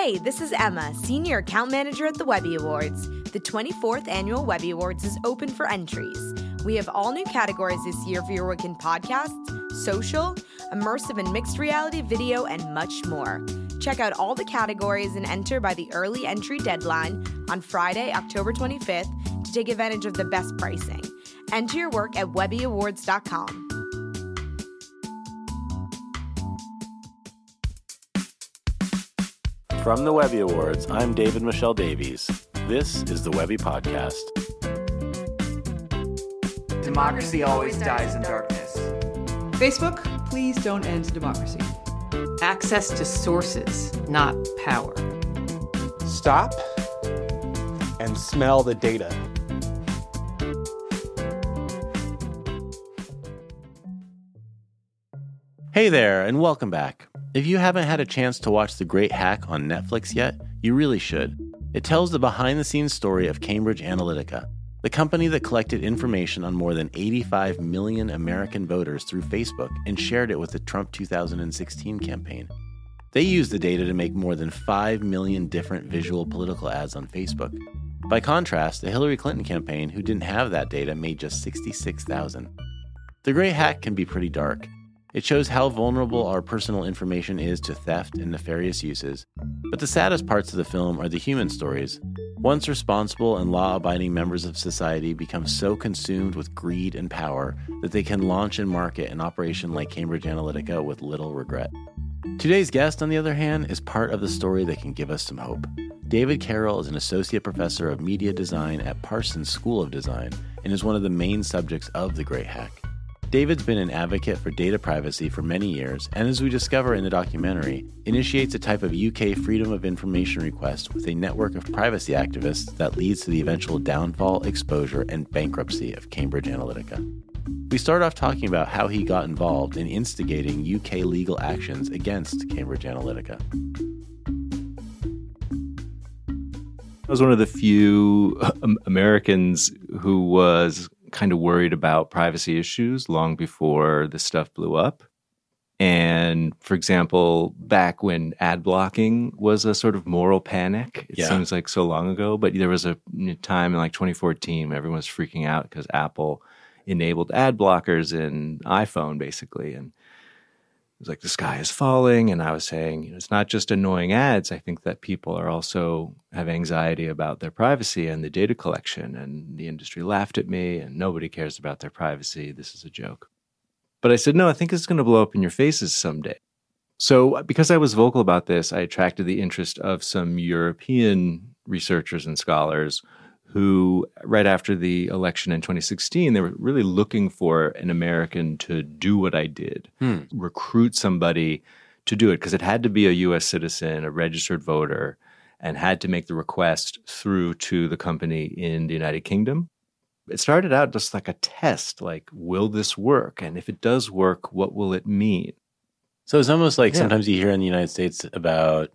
Hey, this is Emma, Senior Account Manager at the Webby Awards. The 24th Annual Webby Awards is open for entries. We have all new categories this year for your work in podcasts, social, immersive and mixed reality video, and much more. Check out all the categories and enter by the early entry deadline on Friday, October 25th to take advantage of the best pricing. Enter your work at webbyawards.com. From the Webby Awards, I'm David-Michel Davies. This is the Webby Podcast. Democracy always dies in darkness. Facebook, please don't end democracy. Access to sources, not power. Stop and smell the data. Hey there, and welcome back. If you haven't had a chance to watch The Great Hack on Netflix yet, you really should. It tells the behind the scenes story of Cambridge Analytica, the company that collected information on more than 85 million American voters through Facebook and shared it with the Trump 2016 campaign. They used the data to make more than 5 million different visual political ads on Facebook. By contrast, the Hillary Clinton campaign, who didn't have that data, made just 66,000. The Great Hack can be pretty dark. It shows how vulnerable our personal information is to theft and nefarious uses. But the saddest parts of the film are the human stories. Once responsible and law abiding members of society become so consumed with greed and power that they can launch and market an operation like Cambridge Analytica with little regret. Today's guest, on the other hand, is part of the story that can give us some hope. David Carroll is an associate professor of media design at Parsons School of Design and is one of the main subjects of The Great Hack. David's been an advocate for data privacy for many years, and as we discover in the documentary, initiates a type of UK Freedom of Information request with a network of privacy activists that leads to the eventual downfall, exposure, and bankruptcy of Cambridge Analytica. We start off talking about how he got involved in instigating UK legal actions against Cambridge Analytica. I was one of the few um, Americans who was kind of worried about privacy issues long before the stuff blew up. And for example, back when ad blocking was a sort of moral panic, it Yeah. seems like so long ago, but there was a time in like 2014, everyone was freaking out because Apple enabled ad blockers in iPhone basically. And was like the sky is falling. And I was saying, you know, it's not just annoying ads. I think that people are also have anxiety about their privacy and the data collection. And the industry laughed at me and nobody cares about their privacy. This is a joke. But I said, no, I think it's going to blow up in your faces someday. So, uh, because I was vocal about this, I attracted the interest of some European researchers and scholars who, right after the election in 2016, they were really looking for an American to do what I did, Hmm. recruit somebody to do it, because it had to be a US citizen, a registered voter, and had to make the request through to the company in the United Kingdom it started out just like a test like will this work and if it does work what will it mean So it's almost like Yeah. sometimes you hear in the United States about,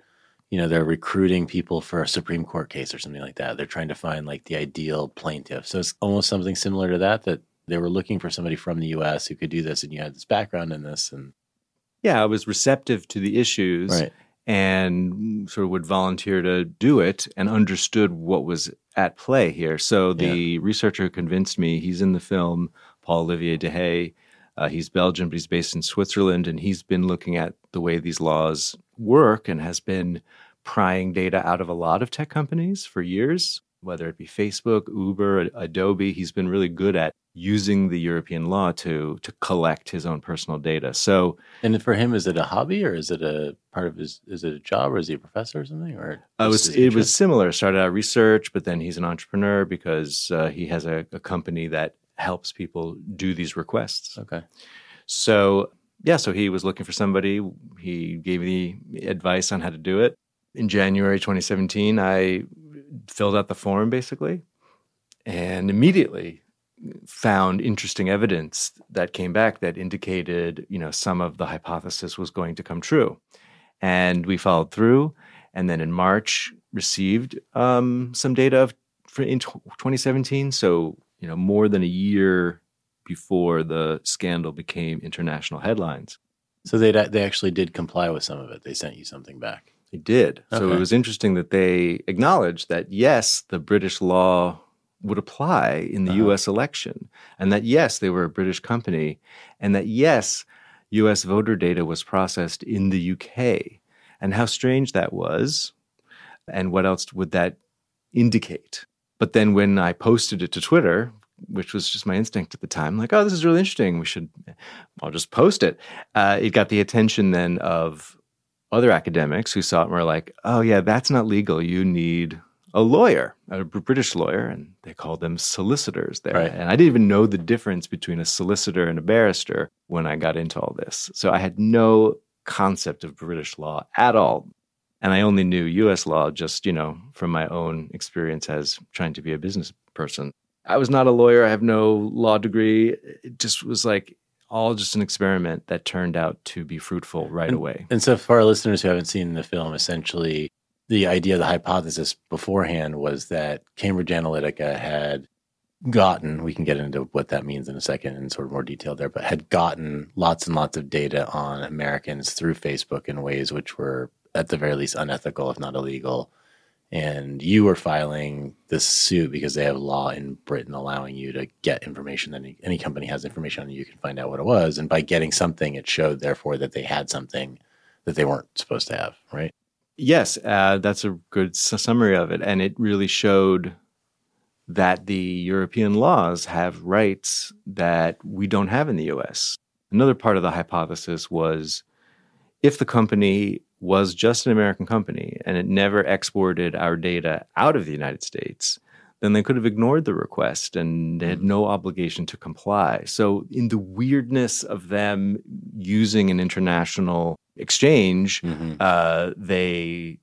you know, they're recruiting people for a Supreme Court case or something like that. They're trying to find like the ideal plaintiff. So it's almost something similar to that, that they were looking for somebody from the US who could do this and you had this background in this and yeah i was receptive to the issues right. and sort of would volunteer to do it and understood what was at play here so the researcher who convinced me he's in the film paul olivier Dehaye uh, he's belgian but he's based in switzerland and he's been looking at the way these laws work and has been prying data out of a lot of tech companies for years whether it be Facebook, Uber, Adobe. He's been really good at using the European law to to collect his own personal data. So And for him, is it a hobby or is it a part of his? Is it a job or is he a professor or something? Or uh, it was it was similar. Started out research, but then he's an entrepreneur because uh, he has a, a company that helps people do these requests. okay. So yeah, so he was looking for somebody. He gave me advice on how to do it. In January 2017, I filled out the form basically and immediately found interesting evidence that came back that indicated, you know, some of the hypothesis was going to come true. And we followed through. And then in March, received um, some data of, in 2017. So, you know, more than a year before the scandal became international headlines. So they they actually did comply with some of it. They sent you something back. They did. So it was interesting that they acknowledged that yes, the British law would apply in the Uh-huh. US election and that yes, they were a British company and that yes, US voter data was processed in the UK. And how strange that was and what else would that indicate? But then when I posted it to Twitter, which was just my instinct at the time, like, oh, this is really interesting. We should, I'll just post it. Uh, it got the attention then of other academics who saw it were like, oh, yeah, that's not legal. You need a lawyer, a British lawyer, and they called them solicitors there. Right. And I didn't even know the difference between a solicitor and a barrister when I got into all this. So I had no concept of British law at all. And I only knew US law just, you know, from my own experience as trying to be a business person. I was not a lawyer. I have no law degree. It just was like all just an experiment that turned out to be fruitful right And- away. And so, for our listeners who haven't seen the film, essentially the idea, the hypothesis beforehand was that Cambridge Analytica had gotten, we can get into what that means in a second in sort of more detail there, but had gotten lots and lots of data on Americans through Facebook in ways which were at the very least unethical, if not illegal. And you were filing this suit because they have law in Britain allowing you to get information that any, any company has information on you, you can find out what it was. And by getting something, it showed therefore that they had something that they weren't supposed to have, right? Yes, uh, that's a good summary of it. And it really showed that the European laws have rights that we don't have in the US. Another part of the hypothesis was if the company was just an American company and it never exported our data out of the United States, then they could have ignored the request and they had no obligation to comply. So, in the weirdness of them using an international exchange, uh, they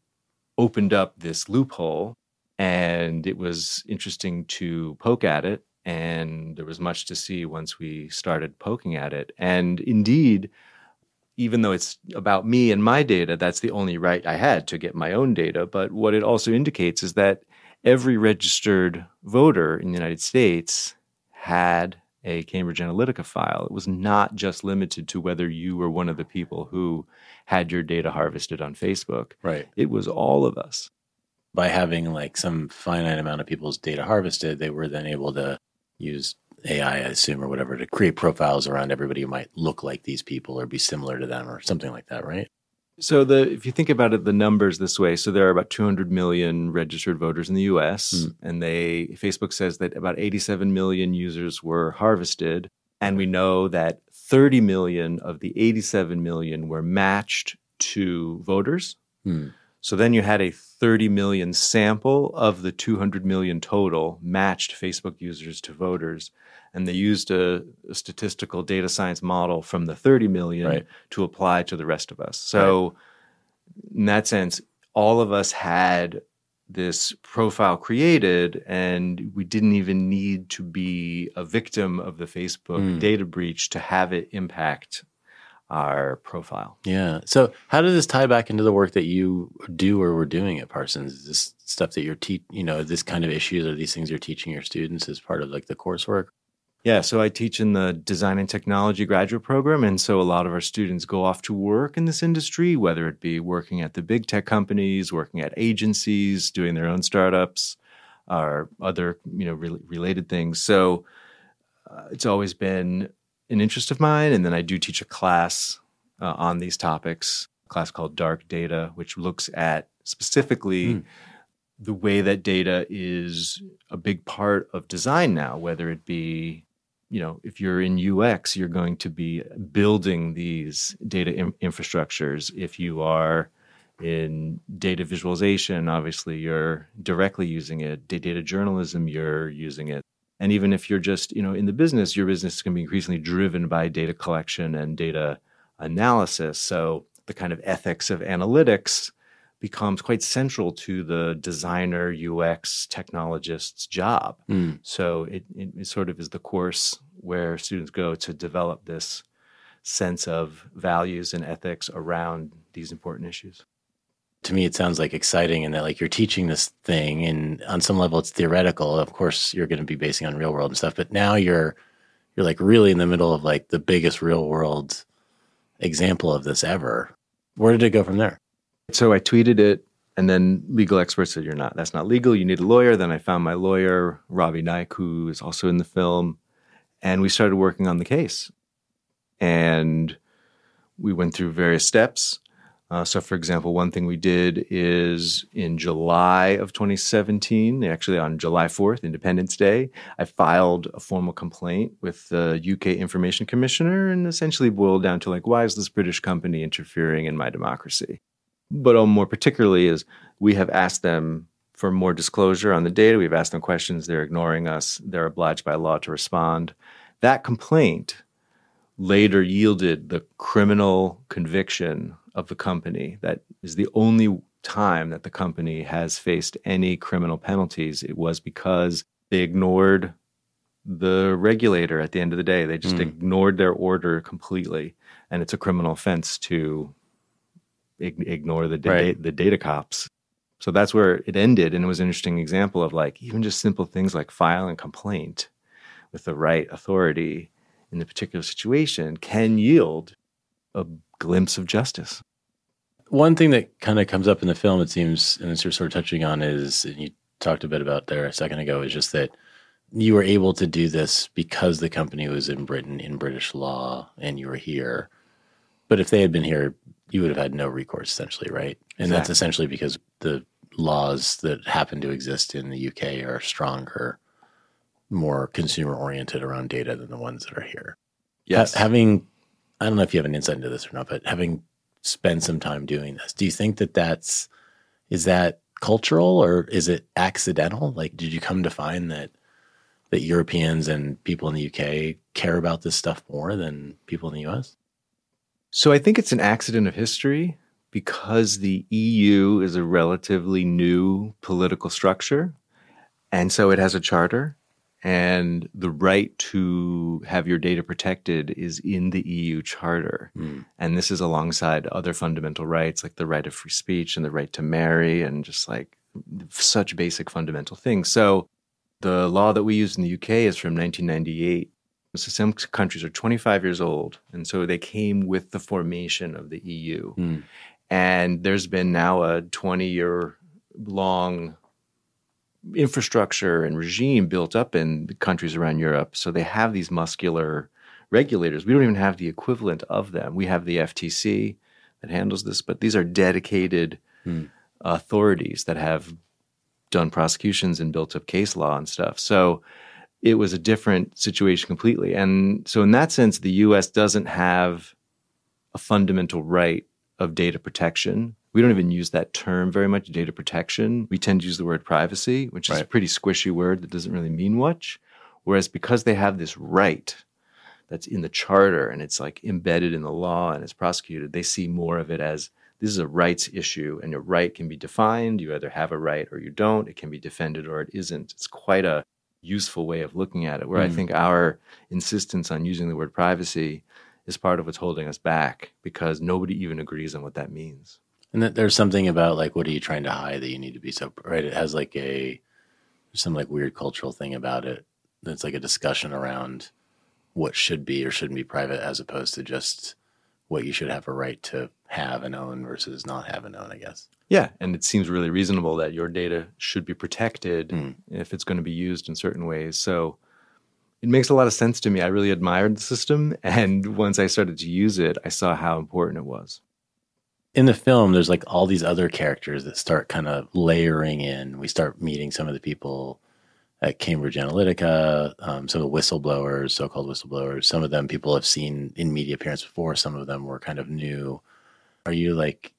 opened up this loophole and it was interesting to poke at it and there was much to see once we started poking at it. And indeed even though it's about me and my data that's the only right i had to get my own data. But what it also indicates is that every registered voter in the united states had a cambridge analytica file. It was not just limited to whether you were one of the people who had your data harvested on facebook. Right. it was all of us. By having like some finite amount of people's data harvested, they were then able to use AI, I assume, or whatever, to create profiles around everybody who might look like these people or be similar to them or something like that, right? So the if you think about it, the numbers this way, so there are about 200 million registered voters in the U.S. and they Facebook says that about 87 million users were harvested, and we know that 30 million of the 87 million were matched to voters. Hmm. So then you had a 30 million sample of the 200 million total matched Facebook users to voters. And they used a, a statistical data science model from the 30 million Right. to apply to the rest of us. So, in that sense, all of us had this profile created, and we didn't even need to be a victim of the Facebook Mm. data breach to have it impact our profile. Yeah. So, how does this tie back into the work that you do or were doing at Parsons? Is this stuff that you're te- you know, this kind of issues or these things you're teaching your students as part of like the coursework? Yeah, so I teach in the design and technology graduate program. And so a lot of our students go off to work in this industry, whether it be working at the big tech companies, working at agencies, doing their own startups, or other you know re- related things. So uh, it's always been an interest of mine. And then I do teach a class uh, on these topics, a class called Dark Data, which looks at specifically Hmm. the way that data is a big part of design now, whether it be you know, if you're in UX, you're going to be building these data in- infrastructures. If you are in data visualization, obviously you're directly using it. Da- Data journalism, you're using it. And even if you're just, you know, in the business, your business is going to be increasingly driven by data collection and data analysis. So the kind of ethics of analytics becomes quite central to the designer UX technologist's job. Mm. So it, it, it sort of is the course where students go to develop this sense of values and ethics around these important issues. To me, it sounds like exciting and that like you're teaching this thing, and on some level, it's theoretical. Of course, you're going to be basing on real world and stuff, but now you're you're like really in the middle of like the biggest real world example of this ever. Where did it go from there? So I tweeted it, and then legal experts said, "You're not. That's not legal. You need a lawyer." Then I found my lawyer, Ravi Naik, who is also in the film, and we started working on the case. And we went through various steps. Uh, so, for example, one thing we did is in July of 2017, actually on July 4th, Independence Day, I filed a formal complaint with the UK Information Commissioner and essentially boiled down to like, why is this British company interfering in my democracy? But um, more particularly, is we have asked them for more disclosure on the data. We've asked them questions. They're ignoring us. They're obliged by law to respond. That complaint later yielded the criminal conviction of the company. That is the only time that the company has faced any criminal penalties. It was because they ignored the regulator at the end of the day. They just mm. ignored their order completely. And it's a criminal offense to ignore the, da- Right. the data cops. So that's where it ended. And it was an interesting example of like even just simple things like file and complaint with the right authority in the particular situation can yield a glimpse of justice. One thing that kind of comes up in the film, it seems, and it's you're sort of touching on is, and you talked a bit about there a second ago, is just that you were able to do this because the company was in Britain in British law and you were here. But if they had been here, you would have had no recourse, essentially, right? And that's essentially because the laws that happen to exist in the UK are stronger, more consumer oriented around data than the ones that are here. Yes. Ha- having, I don't know if you have an insight into this or not, but having spent some time doing this, do you think that that's, is that cultural or is it accidental? Like, did you come to find that that Europeans and people in the UK care about this stuff more than people in the US? So I think it's an accident of history because the EU is a relatively new political structure. And so it has a charter. And the right to have your data protected is in the EU charter. Hmm. And this is alongside other fundamental rights like the right of free speech and the right to marry and just like such basic fundamental things. So the law that we use in the UK is from 1998. So some countries are 25 years old, and so they came with the formation of the EU. Mm. And there's been now a 20 year long infrastructure and regime built up in the countries around Europe. So they have these muscular regulators. We don't even have the equivalent of them. We have the FTC that handles this, but these are dedicated authorities that have done prosecutions and built up case law and stuff. So it was a different situation completely. And so, in that sense, the US doesn't have a fundamental right of data protection. We don't even use that term very much, data protection. We tend to use the word privacy, which is a pretty squishy word that doesn't really mean much. Whereas because they have this right that's in the charter and it's like embedded in the law and it's prosecuted, they see more of it as this is a rights issue and your right can be defined. You either have a right or you don't. It can be defended or it isn't. It's quite a useful way of looking at it, where I Mm. think our insistence on using the word privacy is part of what's holding us back because nobody even agrees on what that means. And that there's something about like, what are you trying to hide that you need to be so right? It has like a some like weird cultural thing about it. That's like a discussion around what should be or shouldn't be private, as opposed to just what you should have a right to have and own versus not have and own. I guess. Yeah, and it seems really reasonable that your data should be protected Hmm. if it's going to be used in certain ways. So it makes a lot of sense to me. I really admired the system, and once I started to use it, I saw how important it was. in the film, there's like all these other characters that start kind of layering in. We start meeting some of the people at Cambridge Analytica, um, some of the whistleblowers, so-called whistleblowers. Some of them people have seen in media appearance before. Some of them were kind of new. Are you like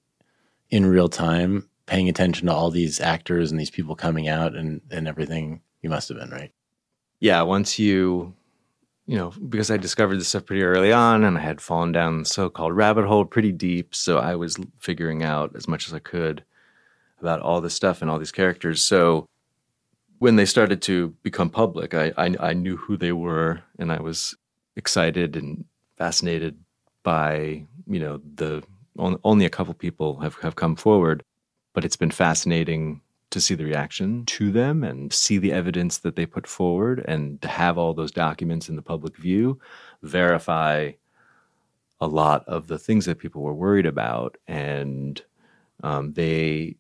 in real time paying attention to all these actors and these people coming out and and everything? You must have been right. yeah, once you you know, because I discovered this stuff pretty early on and I had fallen down the so called rabbit hole pretty deep. So I was figuring out as much as I could about all this stuff and all these characters. So when they started to become public, I, I, I knew who they were and I was excited and fascinated by, you know, the only a couple people have, have come forward, but it's been fascinating to see the reaction to them and see the evidence that they put forward and to have all those documents in the public view verify a lot of the things that people were worried about. And um, they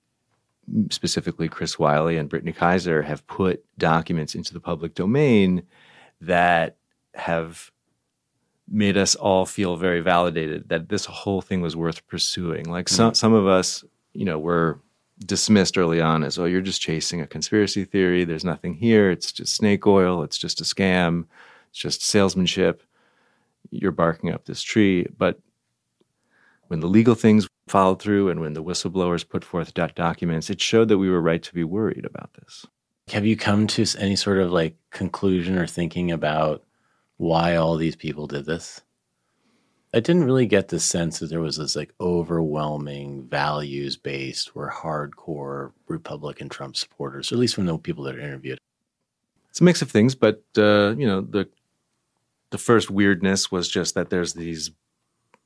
specifically chris Wylie and brittany kaiser have put documents into the public domain that have made us all feel very validated that this whole thing was worth pursuing like some, mm-hmm. some of us you know were dismissed early on as, oh, you're just chasing a conspiracy theory. There's nothing here. It's just snake oil. It's just a scam. It's just salesmanship. You're barking up this tree. But when the legal things followed through and when the whistleblowers put forth documents, it showed that we were right to be worried about this. Have you come to any sort of like conclusion or thinking about why all these people did this? I didn't really get the sense that there was this like overwhelming values based or hardcore Republican Trump supporters, or at least from the people that are interviewed. It's a mix of things, but uh, you know the the first weirdness was just that there's these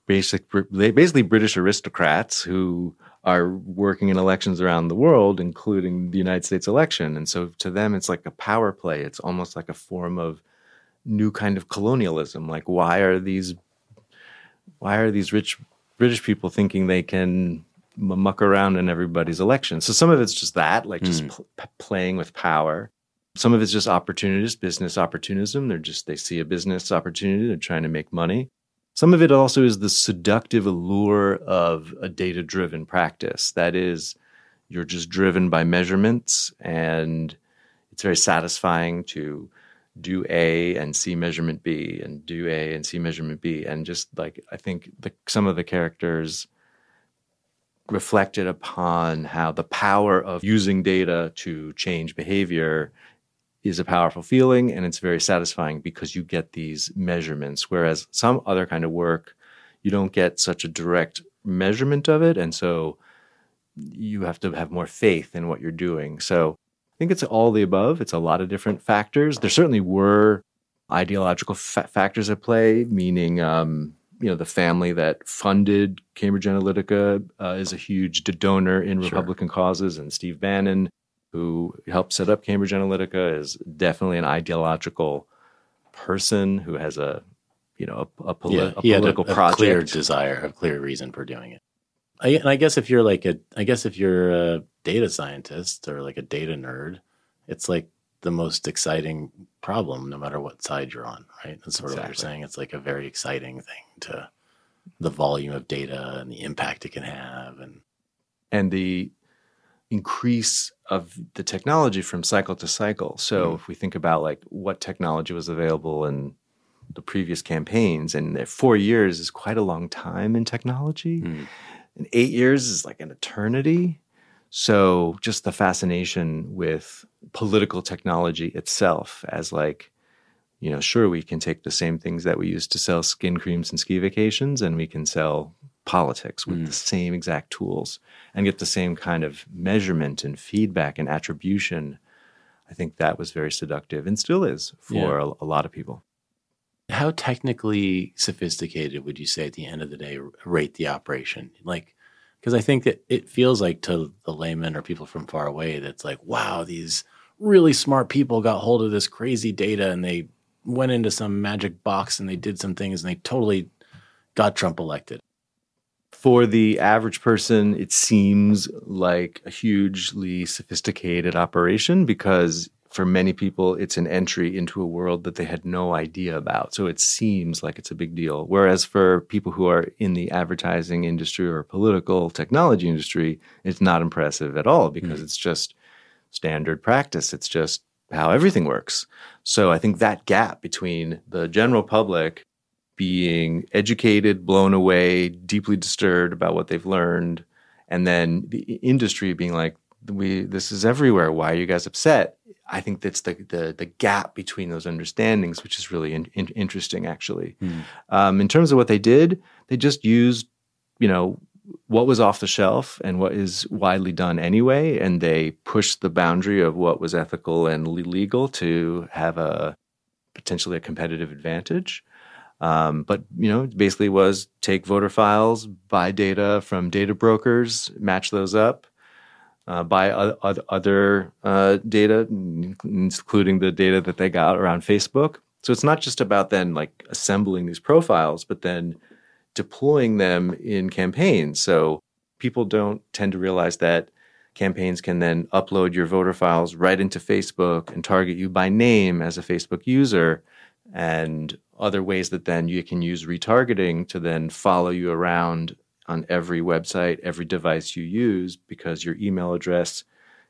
basic, basically British aristocrats who are working in elections around the world, including the United States election, and so to them it's like a power play. It's almost like a form of new kind of colonialism. Like, why are these why are these rich British people thinking they can muck around in everybody's election? So some of it's just that, like just mm. pl- playing with power. Some of it's just opportunities, business opportunism. They're just they see a business opportunity, they're trying to make money. Some of it also is the seductive allure of a data driven practice. That is, you're just driven by measurements, and it's very satisfying to do A and see measurement B and do A and see measurement B. And just like, I think the, some of the characters reflected upon how the power of using data to change behavior is a powerful feeling and it's very satisfying because you get these measurements. Whereas some other kind of work, you don't get such a direct measurement of it. And so you have to have more faith in what you're doing. So I think it's all the above. It's a lot of different factors. There certainly were ideological fa- factors at play, meaning, um, you know, the family that funded Cambridge Analytica uh, is a huge donor in sure. Republican causes, and Steve Bannon, who helped set up Cambridge Analytica, is definitely an ideological person who has a, you know, a, a, poli- yeah, a political a, a project, clear desire, a clear reason for doing it. I, and I guess if you're like a, I guess if you're a data scientist or like a data nerd, it's like the most exciting problem, no matter what side you're on, right? That's sort exactly. of what you're saying. It's like a very exciting thing to the volume of data and the impact it can have, and and the increase of the technology from cycle to cycle. So mm. if we think about like what technology was available in the previous campaigns, and four years is quite a long time in technology. Mm and eight years is like an eternity. So just the fascination with political technology itself as like, you know, sure, we can take the same things that we use to sell skin creams and ski vacations and we can sell politics with mm. the same exact tools and get the same kind of measurement and feedback and attribution. I think that was very seductive and still is for yeah. a, a lot of people. How technically sophisticated would you say at the end of the day rate the operation? Like, because I think that it feels like to the layman or people from far away that's like, wow, these really smart people got hold of this crazy data and they went into some magic box and they did some things and they totally got Trump elected. For the average person, it seems like a hugely sophisticated operation because for many people, it's an entry into a world that they had no idea about. So it seems like it's a big deal. Whereas for people who are in the advertising industry or political technology industry, it's not impressive at all because mm-hmm. it's just standard practice. It's just how everything works. So I think that gap between the general public being educated, blown away, deeply disturbed about what they've learned, and then the industry being like, we this is everywhere. Why are you guys upset? I think that's the the, the gap between those understandings, which is really in, in, interesting, actually. Hmm. Um, in terms of what they did, they just used, you know, what was off the shelf and what is widely done anyway, and they pushed the boundary of what was ethical and legal to have a potentially a competitive advantage. Um, but you know, basically was take voter files, buy data from data brokers, match those up, uh, other, other uh, data, including the data that they got around Facebook. So it's not just about then like assembling these profiles, but then deploying them in campaigns. So people don't tend to realize that campaigns can then upload your voter files right into Facebook and target you by name as a Facebook user and other ways that then you can use retargeting to then follow you around on every website, every device you use, because your email address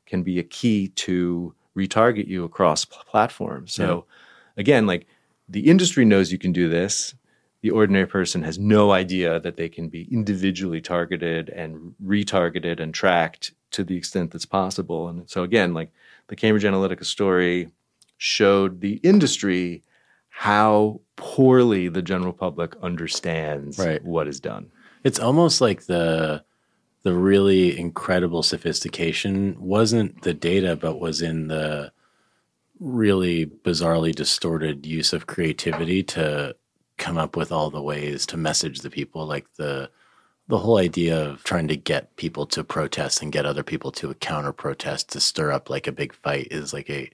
can be a key to retarget you across platforms. So, yeah. again, like the industry knows you can do this. The ordinary person has no idea that they can be individually targeted and retargeted and tracked to the extent that's possible. And so, again, like the Cambridge Analytica story showed the industry how poorly the general public understands right. what is done. It's almost like the the really incredible sophistication wasn't the data, but was in the really bizarrely distorted use of creativity to come up with all the ways to message the people, like the the whole idea of trying to get people to protest and get other people to counter protest to stir up like a big fight is like a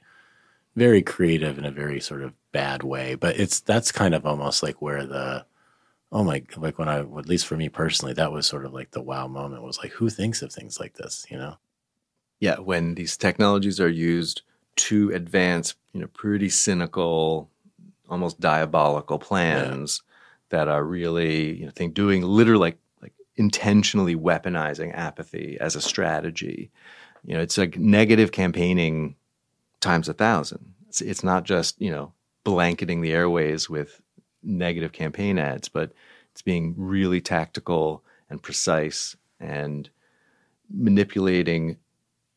very creative in a very sort of bad way. But it's that's kind of almost like where the oh my like when I at least for me personally, that was sort of like the wow moment was like who thinks of things like this, you know? Yeah, when these technologies are used to advance, you know, pretty cynical, almost diabolical plans yeah. that are really, you know, think doing literally like like intentionally weaponizing apathy as a strategy. You know, it's like negative campaigning times a thousand. It's, it's not just, you know, blanketing the airways with negative campaign ads, but it's being really tactical and precise and manipulating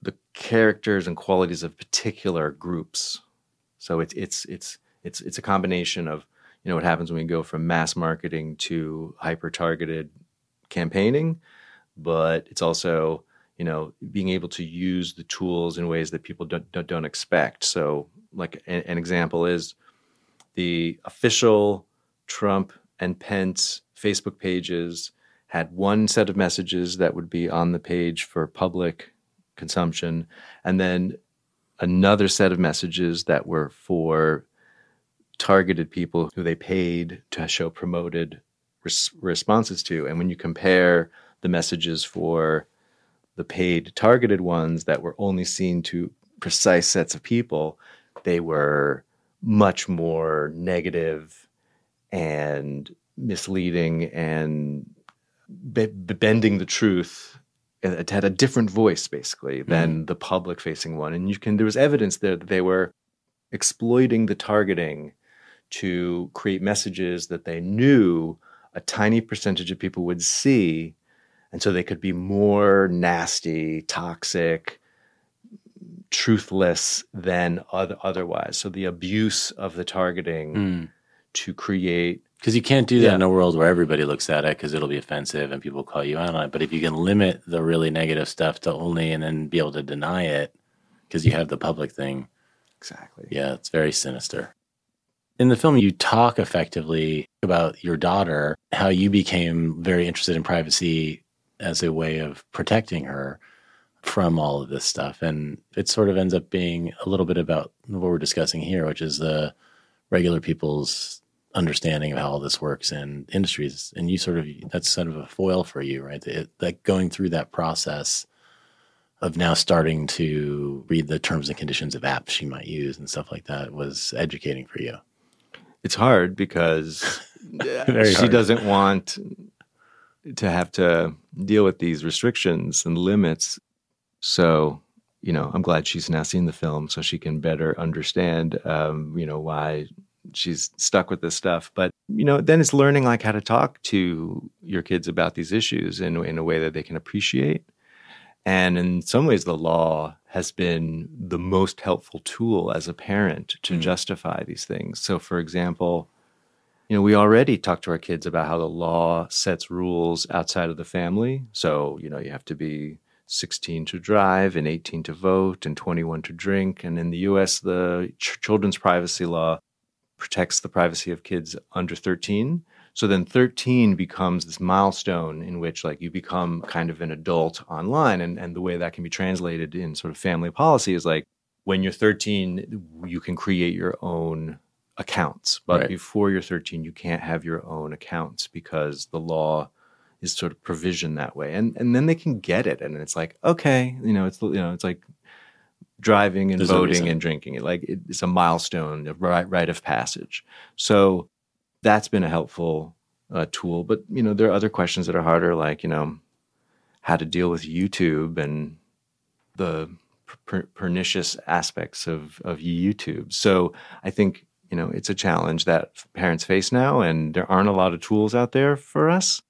the characters and qualities of particular groups. So it's it's it's it's it's a combination of you know what happens when we go from mass marketing to hyper targeted campaigning, but it's also you know being able to use the tools in ways that people don't don't, don't expect. So like an, an example is the official Trump and Pence Facebook pages had one set of messages that would be on the page for public consumption, and then another set of messages that were for targeted people who they paid to show promoted res- responses to. And when you compare the messages for the paid targeted ones that were only seen to precise sets of people, they were much more negative and misleading and be- bending the truth it had a different voice basically than mm. the public facing one and you can there was evidence there that they were exploiting the targeting to create messages that they knew a tiny percentage of people would see and so they could be more nasty toxic truthless than other, otherwise. So the abuse of the targeting mm. To create because you can't do that yeah. in a world where everybody looks at it because it'll be offensive and people call you out on it. But if you can limit the really negative stuff to only and then be able to deny it because you have the public thing. Exactly. Yeah, it's very sinister. In the film, you talk effectively about your daughter, how you became very interested in privacy as a way of protecting her from all of this stuff. And it sort of ends up being a little bit about what we're discussing here, which is the regular people's understanding of how all this works in industries. And you sort of, that's sort of a foil for you, right? That, that going through that process of now starting to read the terms and conditions of apps she might use and stuff like that was educating for you. It's hard because she hard. doesn't want to have to deal with these restrictions and limits so, you know, I'm glad she's now seen the film so she can better understand, um, you know, why she's stuck with this stuff. But, you know, then it's learning like how to talk to your kids about these issues in, in a way that they can appreciate And in some ways, the law has been the most helpful tool as a parent to mm. justify these things. So, for example, you know, we already talk to our kids about how the law sets rules outside of the family. So, you know, you have to be 16 to drive and 18 to vote and 21 to drink. And in the US, the ch- children's privacy law protects the privacy of kids under 13. So then 13 becomes this milestone in which like you become kind of an adult online. And, and the way that can be translated in sort of family policy is like when you're 13, you can create your own accounts. But right. before you're 13, you can't have your own accounts because the law is sort of provisioned that way. And and then they can get it. And it's like, okay, you know, it's you know, it's like driving and There's voting and drinking. It like it's a milestone, a rite, rite of passage. So that's been a helpful uh, tool. But you know, there are other questions that are harder, like you know, how to deal with YouTube and the per- pernicious aspects of of YouTube. So I think you know it's a challenge that parents face now, and there aren't a lot of tools out there for us.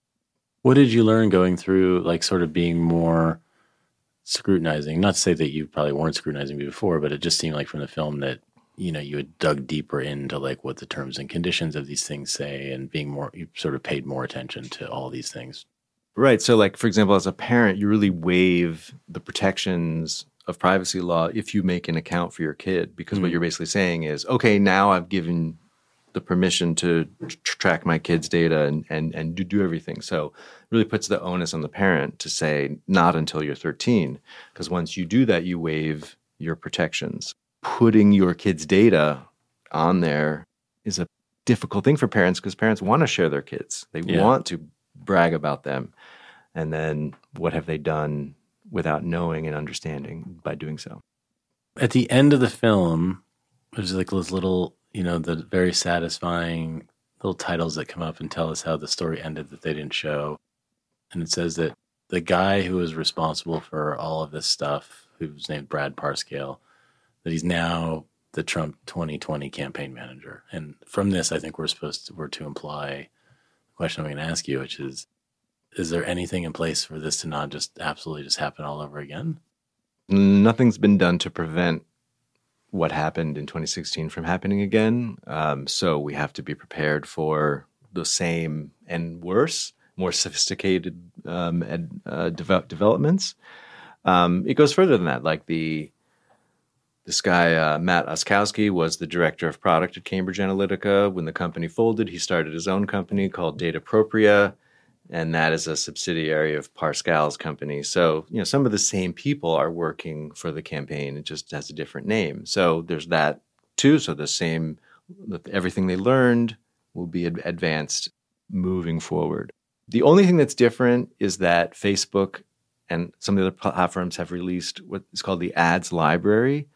What did you learn going through, like, sort of being more scrutinizing? Not to say that you probably weren't scrutinizing me before, but it just seemed like from the film that you know you had dug deeper into like what the terms and conditions of these things say and being more you sort of paid more attention to all these things right so like for example as a parent you really waive the protections of privacy law if you make an account for your kid because mm-hmm. what you're basically saying is okay now i've given the permission to tr- track my kid's data and and and do, do everything so really puts the onus on the parent to say not until you're 13 because once you do that you waive your protections putting your kids' data on there is a difficult thing for parents because parents want to share their kids. They yeah. want to brag about them. And then what have they done without knowing and understanding by doing so? At the end of the film, there's like those little, you know, the very satisfying little titles that come up and tell us how the story ended that they didn't show. And it says that the guy who was responsible for all of this stuff, who's named Brad Parscale, that he's now the Trump 2020 campaign manager. And from this, I think we're supposed to, we're to imply a question I'm going to ask you, which is, is there anything in place for this to not just absolutely just happen all over again? Nothing's been done to prevent what happened in 2016 from happening again. Um, so we have to be prepared for the same and worse, more sophisticated um, ed, uh, de- developments. Um, it goes further than that, like the this guy, uh, Matt Oczkowski, was the director of product at Cambridge Analytica. When the company folded, he started his own company called Data Propria, and that is a subsidiary of Parscale's company. So, you know, some of the same people are working for the campaign. It just has a different name. So there's that too. So the same, everything they learned will be advanced moving forward. The only thing that's different is that Facebook and some of the other platforms have released what is called the ads library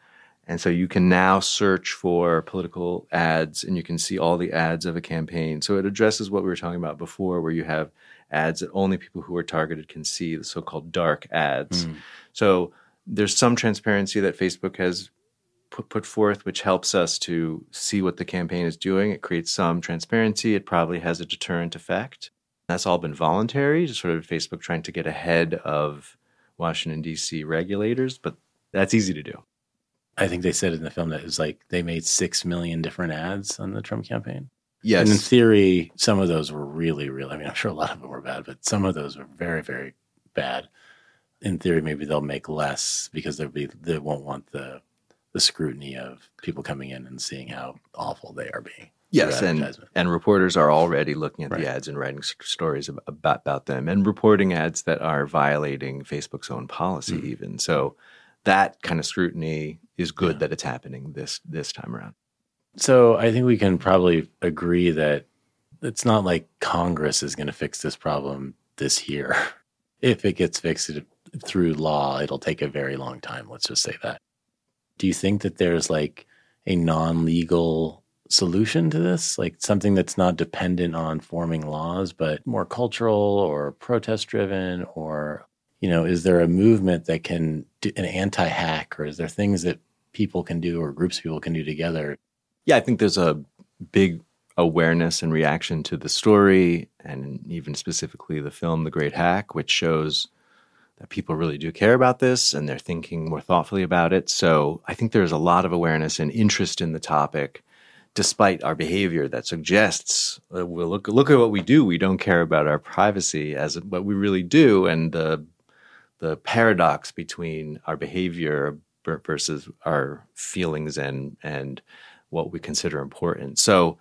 and so you can now search for political ads and you can see all the ads of a campaign. So it addresses what we were talking about before, where you have ads that only people who are targeted can see, the so called dark ads. Mm. So there's some transparency that Facebook has put, put forth, which helps us to see what the campaign is doing. It creates some transparency. It probably has a deterrent effect. That's all been voluntary, just sort of Facebook trying to get ahead of Washington, D.C. regulators, but that's easy to do. I think they said in the film that it was like they made six million different ads on the Trump campaign. Yes. And in theory, some of those were really, really, I mean, I'm sure a lot of them were bad, but some of those were very, very bad. In theory, maybe they'll make less because they'll be, they won't want the, the scrutiny of people coming in and seeing how awful they are being. Yes, and and reporters are already looking at right. the ads and writing stories about about them, and reporting ads that are violating Facebook's own policy, mm-hmm. even. So that kind of scrutiny is good yeah. that it's happening this this time around. So I think we can probably agree that it's not like Congress is going to fix this problem this year. if it gets fixed through law, it'll take a very long time. Let's just say that. Do you think that there's like a non-legal solution to this, like something that's not dependent on forming laws, but more cultural or protest driven or you know, is there a movement that can do an anti-hack or is there things that people can do or groups of people can do together? Yeah, I think there's a big awareness and reaction to the story and even specifically the film The Great Hack, which shows that people really do care about this and they're thinking more thoughtfully about it. So I think there's a lot of awareness and interest in the topic, despite our behavior that suggests uh, look look at what we do. We don't care about our privacy as what we really do, and the the paradox between our behavior versus our feelings and and what we consider important. So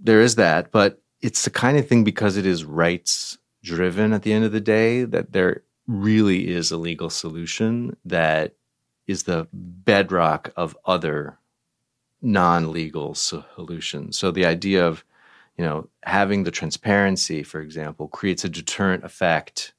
there is that, but it's the kind of thing because it is rights driven at the end of the day that there really is a legal solution that is the bedrock of other non-legal solutions. So the idea of, you know, having the transparency, for example, creates a deterrent effect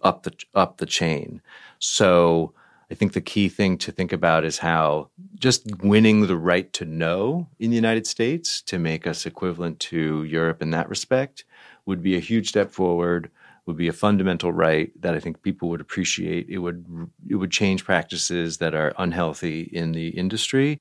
up the up the chain. So I think the key thing to think about is how just winning the right to know in the United States to make us equivalent to Europe in that respect would be a huge step forward would be a fundamental right that I think people would appreciate. It would it would change practices that are unhealthy in the industry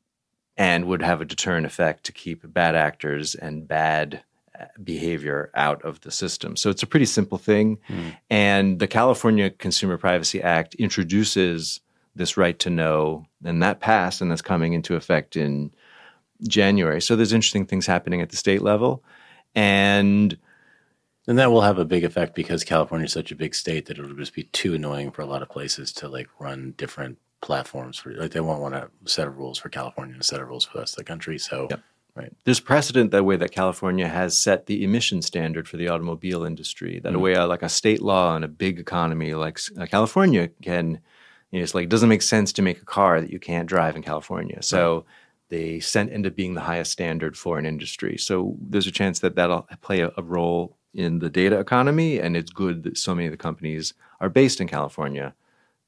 and would have a deterrent effect to keep bad actors and bad uh, behavior out of the system. So it's a pretty simple thing. Mm. And the California Consumer Privacy Act introduces this right to know, and that passed and that's coming into effect in January. So there's interesting things happening at the state level. And and that will have a big effect because California is such a big state that it'll just be too annoying for a lot of places to like run different platforms for like they won't want a set of rules for California and a set of rules for the rest of the country. So yep. right. There's precedent that way that California has set the emission standard for the automobile industry. That mm-hmm. a way uh, like a state law in a big economy like uh, California can you know, it's like it doesn't make sense to make a car that you can't drive in California. So right. they sent into being the highest standard for an industry. So there's a chance that that'll play a, a role in the data economy, and it's good that so many of the companies are based in California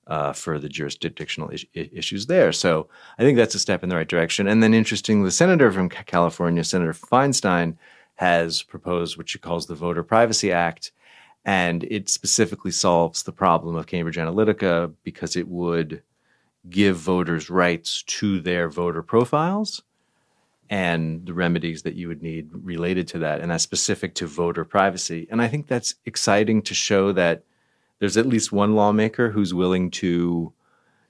uh, for the jurisdictional is- issues there. So I think that's a step in the right direction. And then, interesting, the senator from California, Senator Feinstein, has proposed what she calls the Voter Privacy Act, and it specifically solves the problem of Cambridge Analytica because it would give voters rights to their voter profiles and the remedies that you would need related to that. And that's specific to voter privacy. And I think that's exciting to show that there's at least one lawmaker who's willing to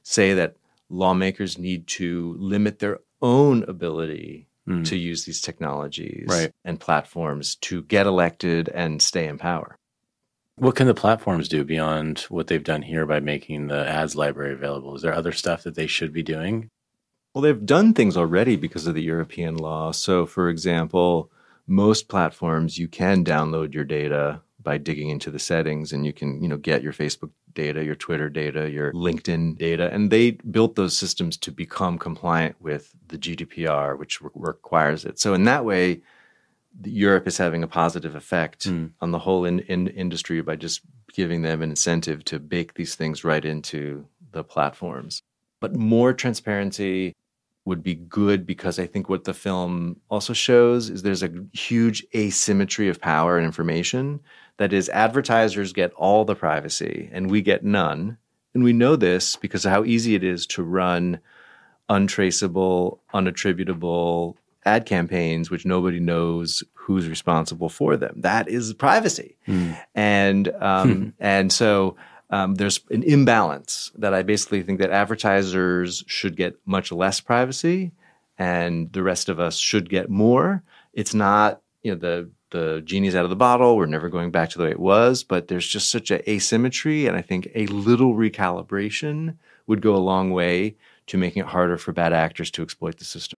say that lawmakers need to limit their own ability mm. to use these technologies right. and platforms to get elected and stay in power. What can the platforms do beyond what they've done here by making the ads library available? Is there other stuff that they should be doing? Well, they've done things already because of the European law. So, for example, most platforms you can download your data by digging into the settings and you can, you know, get your Facebook data, your Twitter data, your LinkedIn data, and they built those systems to become compliant with the GDPR, which re- requires it. So in that way, Europe is having a positive effect mm. on the whole in, in industry by just giving them an incentive to bake these things right into the platforms. But more transparency, would be good because I think what the film also shows is there's a huge asymmetry of power and information. That is, advertisers get all the privacy and we get none. And we know this because of how easy it is to run untraceable, unattributable ad campaigns, which nobody knows who's responsible for them. That is privacy. Mm. And um, and so um, there's an imbalance that I basically think that advertisers should get much less privacy and the rest of us should get more. It's not, you know, the the genie's out of the bottle. We're never going back to the way it was, but there's just such an asymmetry. And I think a little recalibration would go a long way to making it harder for bad actors to exploit the system.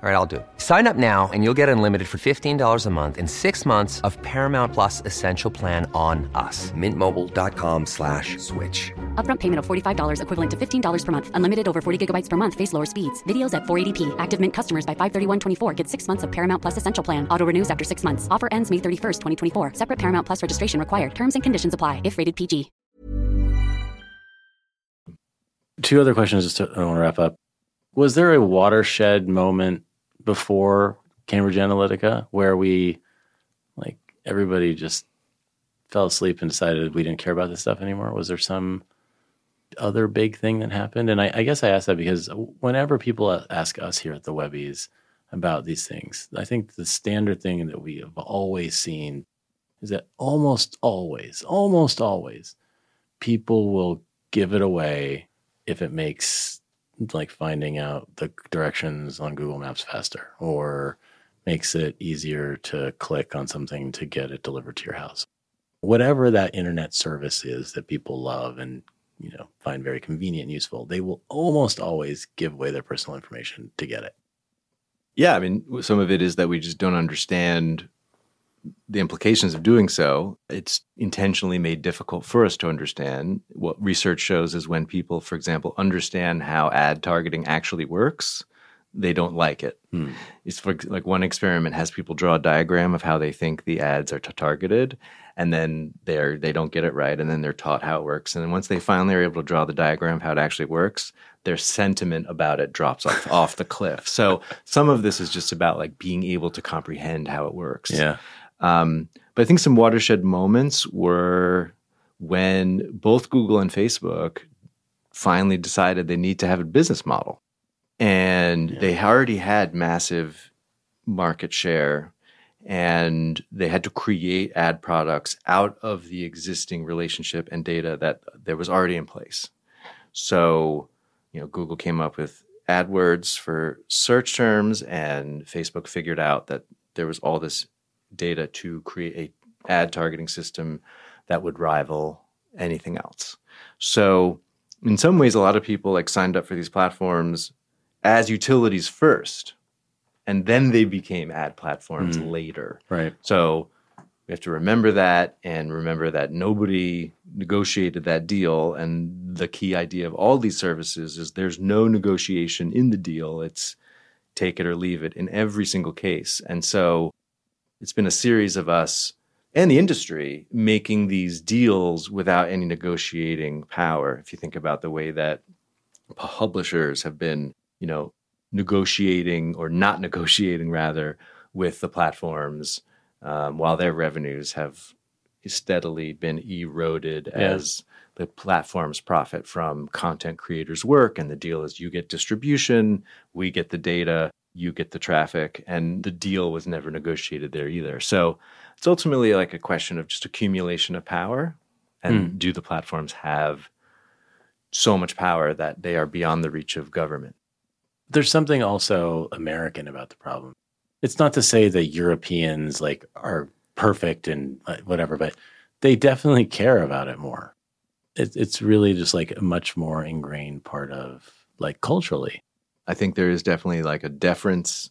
All right, I'll do it. Sign up now and you'll get unlimited for $15 a month and six months of Paramount Plus Essential Plan on us. Mintmobile.com slash switch. Upfront payment of $45 equivalent to $15 per month. Unlimited over 40 gigabytes per month. Face lower speeds. Videos at 480p. Active Mint customers by 531.24 get six months of Paramount Plus Essential Plan. Auto renews after six months. Offer ends May 31st, 2024. Separate Paramount Plus registration required. Terms and conditions apply if rated PG. Two other questions just to, I want to wrap up. Was there a watershed moment before Cambridge Analytica where we, like, everybody just fell asleep and decided we didn't care about this stuff anymore? Was there some other big thing that happened? And I, I guess I ask that because whenever people ask us here at the Webbies about these things, I think the standard thing that we have always seen is that almost always, almost always, people will give it away if it makes like finding out the directions on Google Maps faster or makes it easier to click on something to get it delivered to your house. Whatever that internet service is that people love and you know find very convenient and useful, they will almost always give away their personal information to get it. Yeah, I mean, some of it is that we just don't understand the implications of doing so. It's intentionally made difficult for us to understand. What research shows is when people, for example, understand how ad targeting actually works, they don't like it. Hmm. It's for, like one experiment has people draw a diagram of how they think the ads are t- targeted, and then they're they don't get it right, and then they're taught how it works, and then once they finally are able to draw the diagram of how it actually works, their sentiment about it drops off off the cliff. So some of this is just about like being able to comprehend how it works. Yeah. Um, but I think some watershed moments were when both Google and Facebook finally decided they need to have a business model. And Yeah. they already had massive market share and they had to create ad products out of the existing relationship and data that there was already in place. So, you know, Google came up with AdWords for search terms and Facebook figured out that there was all this data to create a ad targeting system that would rival anything else. So in some ways a lot of people like signed up for these platforms as utilities first and then they became ad platforms Mm. later. Right. So we have to remember that and remember that nobody negotiated that deal. And the key idea of all these services is there's no negotiation in the deal. It's take it or leave it in every single case. And so it's been a series of us and the industry making these deals without any negotiating power. If you think about the way that publishers have been, you know, negotiating or not negotiating rather with the platforms um, while their revenues have steadily been eroded Yeah. as the platforms profit from content creators' work. And the deal is you get distribution, we get the data, you get the traffic, and the deal was never negotiated there either. So it's ultimately like a question of just accumulation of power. And hmm. do the platforms have so much power that they are beyond the reach of government? There's something also American about the problem. It's not to say that Europeans like are perfect and whatever, but they definitely care about it more. It, it's really just like a much more ingrained part of like culturally. I think there is definitely like a deference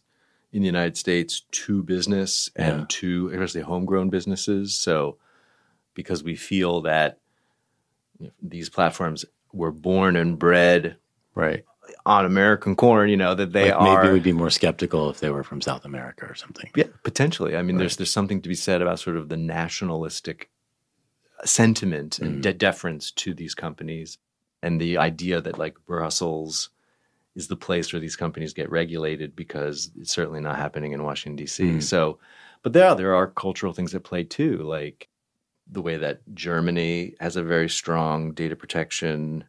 in the United States to business and to especially homegrown businesses. So because we feel that these platforms were born and bred Right. on American corn, you know, that they like are maybe we'd be more skeptical if they were from South America or something. Yeah, potentially. I mean, Right. there's there's something to be said about sort of the nationalistic sentiment and Mm. de- deference to these companies, and the idea that like Brussels is the place where these companies get regulated because it's certainly not happening in Washington D.C. Mm. So, but there are there are cultural things at play too, like the way that Germany has a very strong data protection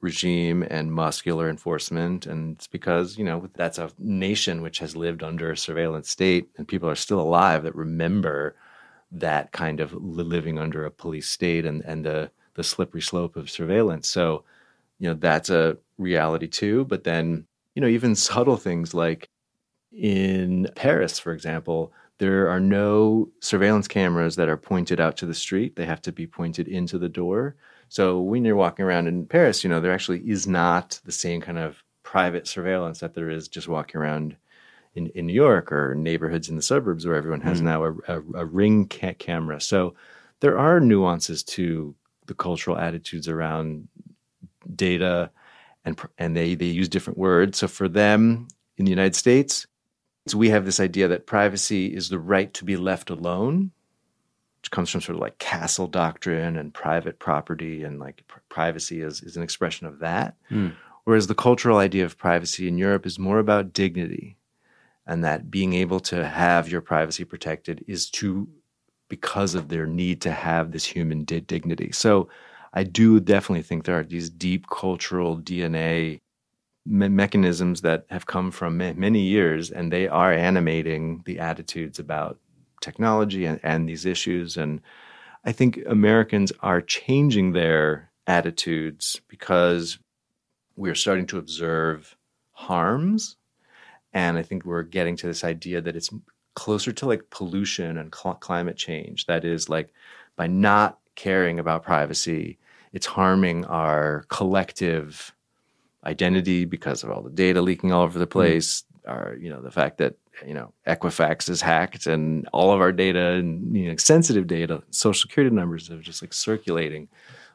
regime and muscular enforcement. And it's because, you know, that's a nation which has lived under a surveillance state and people are still alive that remember that kind of living under a police state and, and the, the slippery slope of surveillance. So, you know, that's a reality too. But then, you know, even subtle things like in Paris, for example, there are no surveillance cameras that are pointed out to the street. They have to be pointed into the door. So when you're walking around in Paris, you know, there actually is not the same kind of private surveillance that there is just walking around in, in New York or neighborhoods in the suburbs where everyone has Mm. now a, a, a ring ca- camera. So there are nuances to the cultural attitudes around data, and and they they use different words. So for them in the United States, we have this idea that privacy is the right to be left alone, which comes from sort of like castle doctrine and private property, and like pr- privacy is is an expression of that. Hmm. Whereas the cultural idea of privacy in Europe is more about dignity, and that being able to have your privacy protected is to because of their need to have this human di- dignity. So I do definitely think there are these deep cultural DNA me- mechanisms that have come from ma- many years, and they are animating the attitudes about technology and, and these issues. And I think Americans are changing their attitudes because we're starting to observe harms. And I think we're getting to this idea that it's closer to like pollution and cl- climate change. That is, like, by not caring about privacy, it's harming our collective identity because of all the data leaking all over the hmm. place. Our, you know, the fact that you know Equifax is hacked and all of our data and you know sensitive data, social security numbers are just like circulating.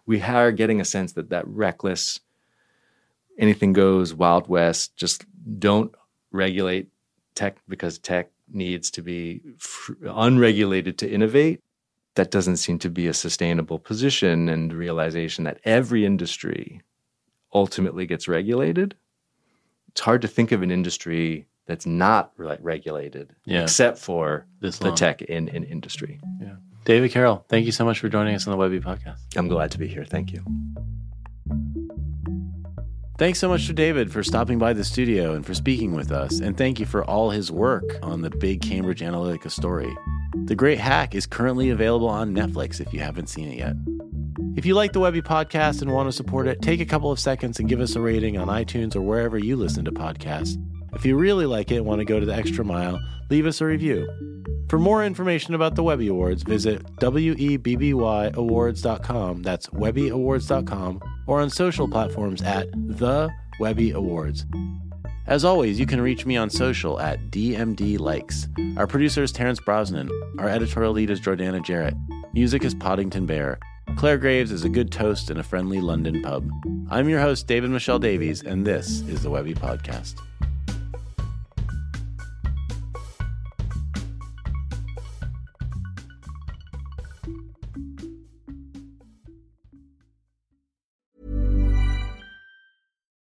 We are getting a sense that that reckless, anything goes, wild west. Just don't regulate tech because tech needs to be unregulated to innovate. That doesn't seem to be a sustainable position, and the realization that every industry ultimately gets regulated. It's hard to think of an industry that's not re- regulated, Yeah. except for This the long. tech in, in industry. Yeah. David Carroll, thank you so much for joining us on the Webby podcast. I'm glad to be here. Thank you. Thanks so much to David for stopping by the studio and for speaking with us. And thank you for all his work on the big Cambridge Analytica story. The Great Hack is currently available on Netflix if you haven't seen it yet. If you like the Webby podcast and want to support it, take a couple of seconds and give us a rating on iTunes or wherever you listen to podcasts. If you really like it and want to go to the extra mile, leave us a review. For more information about the Webby Awards, visit webbyawards.com. That's webbyawards.com or on social platforms at The Webby Awards. As always, you can reach me on social at DMD Likes. Our producer is Terence Brosnan. Our editorial lead is Jordana Jarrett. Music is Podington Bear. Claire Graves is a good toast in a friendly London pub. I'm your host, David-Michel Davies, and this is the Webby Podcast.